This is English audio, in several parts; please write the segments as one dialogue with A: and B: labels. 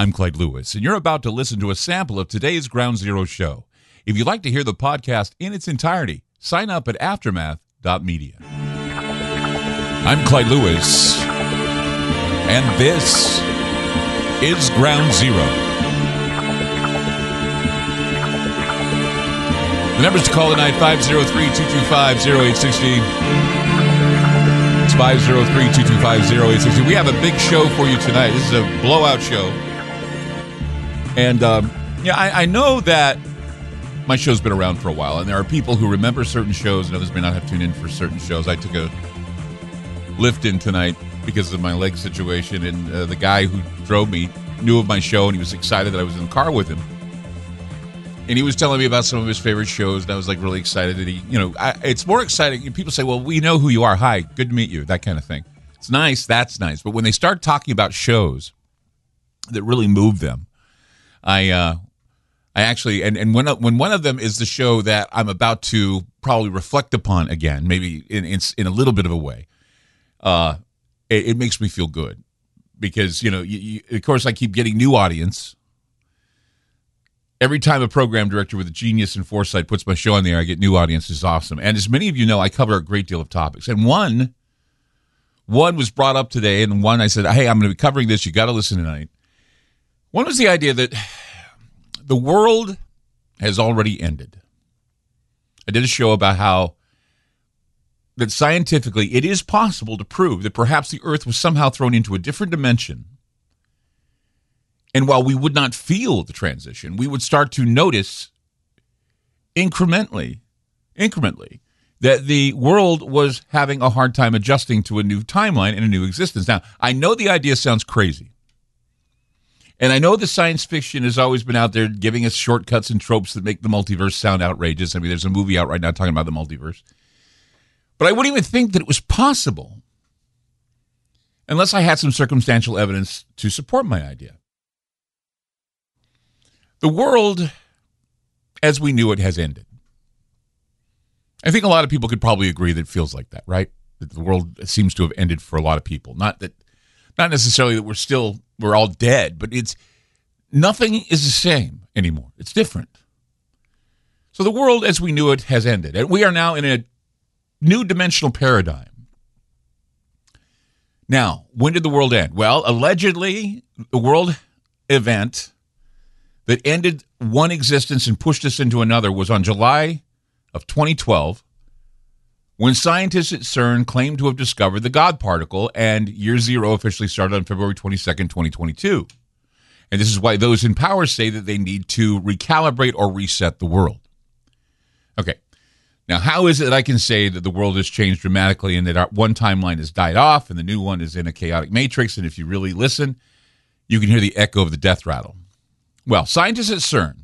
A: I'm Clyde Lewis, and you're about to listen to a sample of today's Ground Zero show. If you'd like to hear the podcast in its entirety, sign up at aftermath.media. I'm Clyde Lewis, and this is Ground Zero. The numbers to call tonight 503 225 0860. It's 503 225 0860. We have a big show for you tonight. This is a blowout show. And um, yeah, I, I know that my show's been around for a while, and there are people who remember certain shows, and others may not have tuned in for certain shows. I took a Lyft in tonight because of my leg situation, and uh, the guy who drove me knew of my show, and he was excited that I was in the car with him. And he was telling me about some of his favorite shows, and I was like really excited that he, you know, I, it's more exciting. People say, "Well, we know who you are. Hi, good to meet you." That kind of thing. It's nice. That's nice. But when they start talking about shows that really move them, I uh, I actually and and when when one of them is the show that I'm about to probably reflect upon again, maybe in in, in a little bit of a way. Uh, it, it makes me feel good because you know, you, you, of course, I keep getting new audience. Every time a program director with a genius and foresight puts my show on the air, I get new audiences. Awesome. And as many of you know, I cover a great deal of topics. And one, one was brought up today, and one I said, "Hey, I'm going to be covering this. You got to listen tonight." One was the idea that the world has already ended. I did a show about how that scientifically it is possible to prove that perhaps the earth was somehow thrown into a different dimension. And while we would not feel the transition, we would start to notice incrementally, incrementally, that the world was having a hard time adjusting to a new timeline and a new existence. Now, I know the idea sounds crazy. And I know the science fiction has always been out there giving us shortcuts and tropes that make the multiverse sound outrageous. I mean, there's a movie out right now talking about the multiverse. But I wouldn't even think that it was possible unless I had some circumstantial evidence to support my idea. The world, as we knew it, has ended. I think a lot of people could probably agree that it feels like that, right? That the world seems to have ended for a lot of people. Not that, not necessarily that we're still we're all dead, but it's nothing is the same anymore. It's different. So the world as we knew it has ended, and we are now in a new dimensional paradigm. Now, when did the world end? Well, allegedly, the world event that ended one existence and pushed us into another was on July of 2012 when scientists at CERN claimed to have discovered the God particle, and year zero officially started on February 22nd, 2022. And this is why those in power say that they need to recalibrate or reset the world. Okay. Now, how is it that I can say that the world has changed dramatically and that one timeline has died off and the new one is in a chaotic matrix? And if you really listen, you can hear the echo of the death rattle. Well, scientists at CERN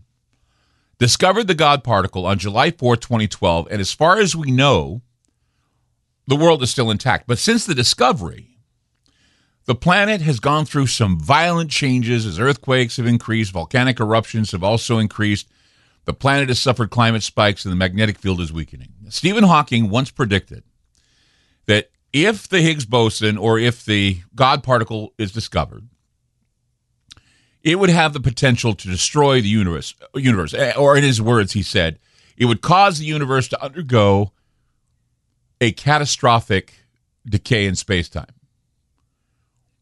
A: discovered the God particle on July 4, 2012. And as far as we know, the world is still intact. But since the discovery, the planet has gone through some violent changes as earthquakes have increased, volcanic eruptions have also increased. The planet has suffered climate spikes and the magnetic field is weakening. Stephen Hawking once predicted that if the Higgs boson or if the God particle is discovered, it would have the potential to destroy the universe, universe. Or in his words, he said, it would cause the universe to undergo a catastrophic decay in space time.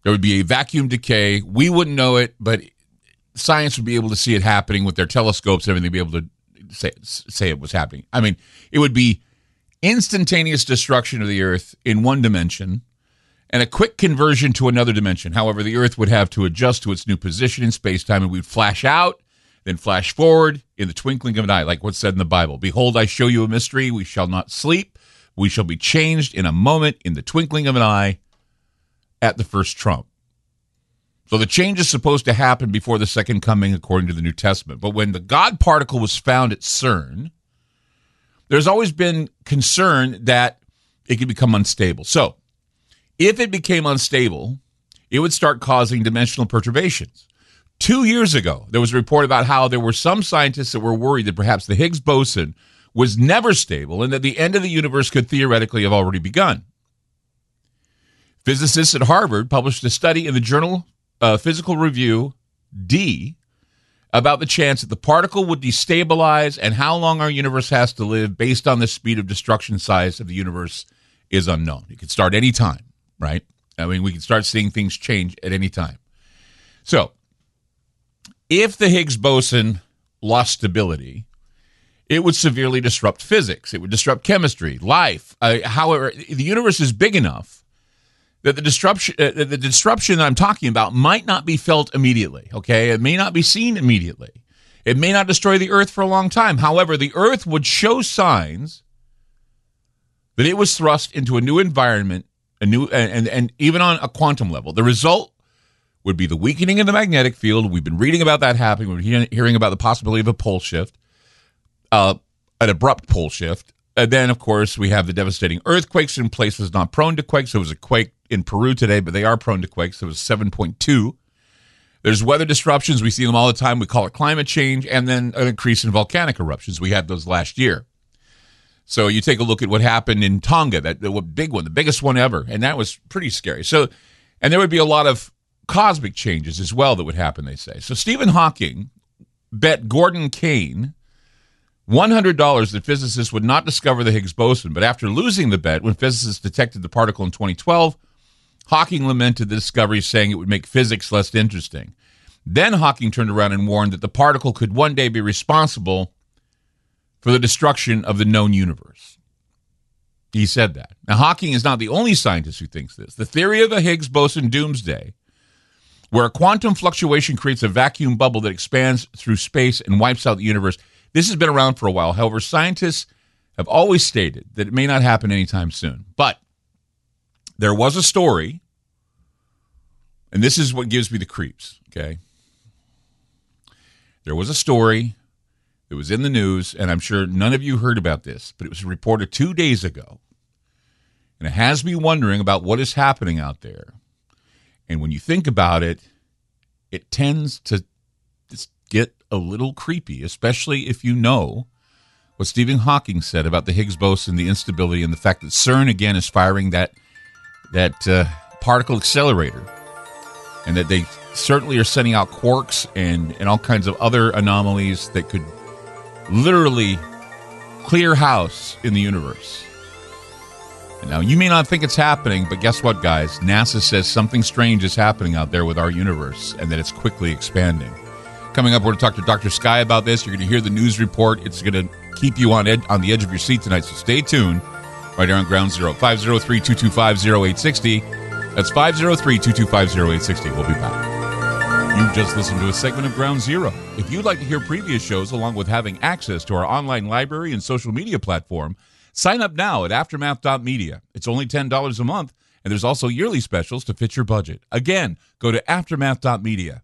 A: There would be a vacuum decay. We wouldn't know it, but science would be able to see it happening with their telescopes and everything, be able to say say it was happening. I mean, it would be instantaneous destruction of the Earth in one dimension and a quick conversion to another dimension. However, the Earth would have to adjust to its new position in space time, and we'd flash out, then flash forward in the twinkling of an eye, like what's said in the Bible. Behold, I show you a mystery. We shall not sleep. We shall be changed in a moment, in the twinkling of an eye, at the first trump. So the change is supposed to happen before the second coming, according to the New Testament. But when the God particle was found at CERN, there's always been concern that it could become unstable. So if it became unstable, it would start causing dimensional perturbations. Two years ago, there was a report about how there were some scientists that were worried that perhaps the Higgs boson was never stable and that the end of the universe could theoretically have already begun. Physicists at Harvard published a study in the journal uh, Physical Review D about the chance that the particle would destabilize and how long our universe has to live based on the speed of destruction size of the universe is unknown. It could start any time right? I mean, we can start seeing things change at any time. So, if the Higgs boson lost stability, it would severely disrupt physics. It would disrupt chemistry, life. Uh, however, the universe is big enough that the disruption, uh, the disruption that I'm talking about, might not be felt immediately. Okay, it may not be seen immediately. It may not destroy the Earth for a long time. However, the Earth would show signs that it was thrust into a new environment a new and, and, and even on a quantum level. The result would be the weakening of the magnetic field. We've been reading about that happening. We're hearing about the possibility of a pole shift, uh, an abrupt pole shift. And then, of course, we have the devastating earthquakes in places not prone to quakes. There was a quake in Peru today, but they are prone to quakes. It was 7.2. There's weather disruptions. We see them all the time. We call it climate change. And then an increase in volcanic eruptions. We had those last year. So you take a look at what happened in Tonga, that the big one, the biggest one ever, and that was pretty scary. So, and there would be a lot of cosmic changes as well that would happen. They say. So Stephen Hawking bet Gordon Kane $100 that physicists would not discover the Higgs boson, but after losing the bet when physicists detected the particle in 2012, Hawking lamented the discovery, saying it would make physics less interesting. Then Hawking turned around and warned that the particle could one day be responsible for the destruction of the known universe. He said that. Now, Hawking is not the only scientist who thinks this. The theory of the Higgs boson doomsday, where a quantum fluctuation creates a vacuum bubble that expands through space and wipes out the universe, this has been around for a while. However, scientists have always stated that it may not happen anytime soon. But there was a story, and this is what gives me the creeps, okay? There was a story it was in the news, and I'm sure none of you heard about this, but it was reported two days ago. And it has me wondering about what is happening out there. And when you think about it, it tends to get a little creepy, especially if you know what Stephen Hawking said about the Higgs boson, the instability, and the fact that CERN again is firing that that uh, particle accelerator, and that they certainly are sending out quarks and and all kinds of other anomalies that could literally clear house in the universe. Now, you may not think it's happening, but guess what, guys? NASA says something strange is happening out there with our universe and that it's quickly expanding. Coming up, we're going to talk to Dr. Sky about this. You're going to hear the news report. It's going to keep you on, ed- on the edge of your seat tonight, so stay tuned right here on Ground Zero. 503 225 0860. That's 503 225 0860. We'll be back. You've just listened to a segment of Ground Zero. If you'd like to hear previous shows along with having access to our online library and social media platform, sign up now at aftermath.media. It's only $10 a month, and there's also yearly specials to fit your budget. Again, go to aftermath.media.